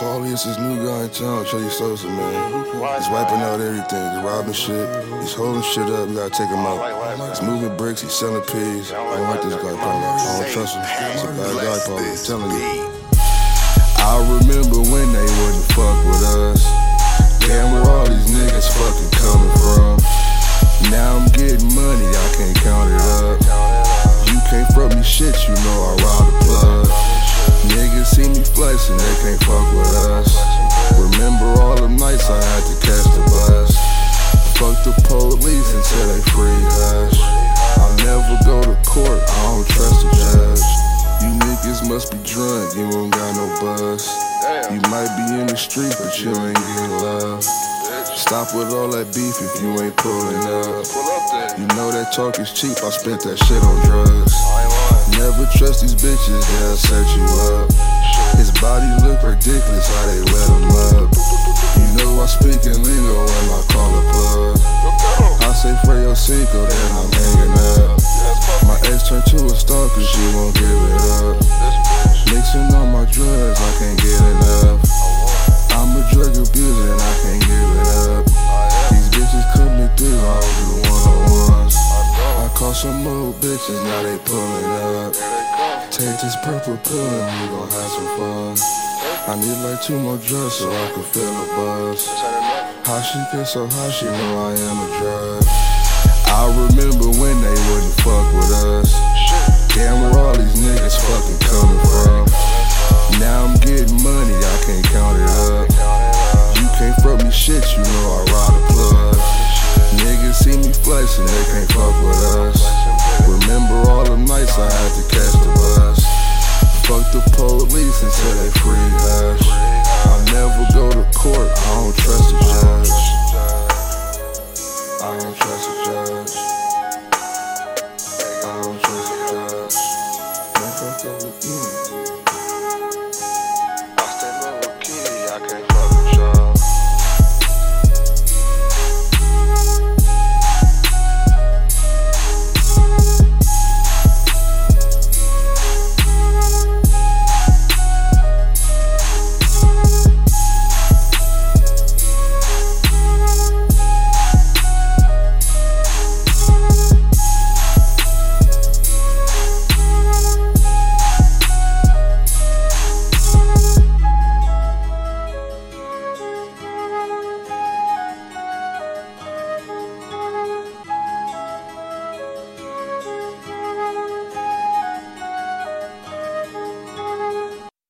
Paulie is this new guy in town, Chilly Sosa, man. He's wiping out everything. He's robbing shit. He's holding shit up. We gotta take him out. He's moving bricks. He's selling pigs. I don't like this guy, Paulie. I don't trust him. He's a bad guy, Paulie. I'm telling you. I remember when they wouldn't fuck with me flexing, they can't fuck with us. Remember all the nights I had to catch the bus. Fuck the police until they free hush. I'll never go to court, I don't trust the judge. You niggas must be drunk, you ain't got no buzz. You might be in the street, but you ain't getting love. Stop with all that beef if you ain't pulling up. You know that talk is cheap, I spent that shit on drugs. Never trust these bitches, they'll set you up. His body look ridiculous, how they let him up. some old bitches, now they pullin' up. Take this purple pill and we gon' have some fun. I need like two more drugs so I can feel the buzz. How she get so high, she know I am a drug. I remember when they wouldn't fuck with us. Damn, where all these niggas fucking coming from? Now I'm getting money, I can't count it up. You can't front me shit, you know I ride a plug. Niggas see me flexing, they can't fuck with us nights I had to catch the bus. Fuck the police until they free us. I never go to court, I don't trust the judge.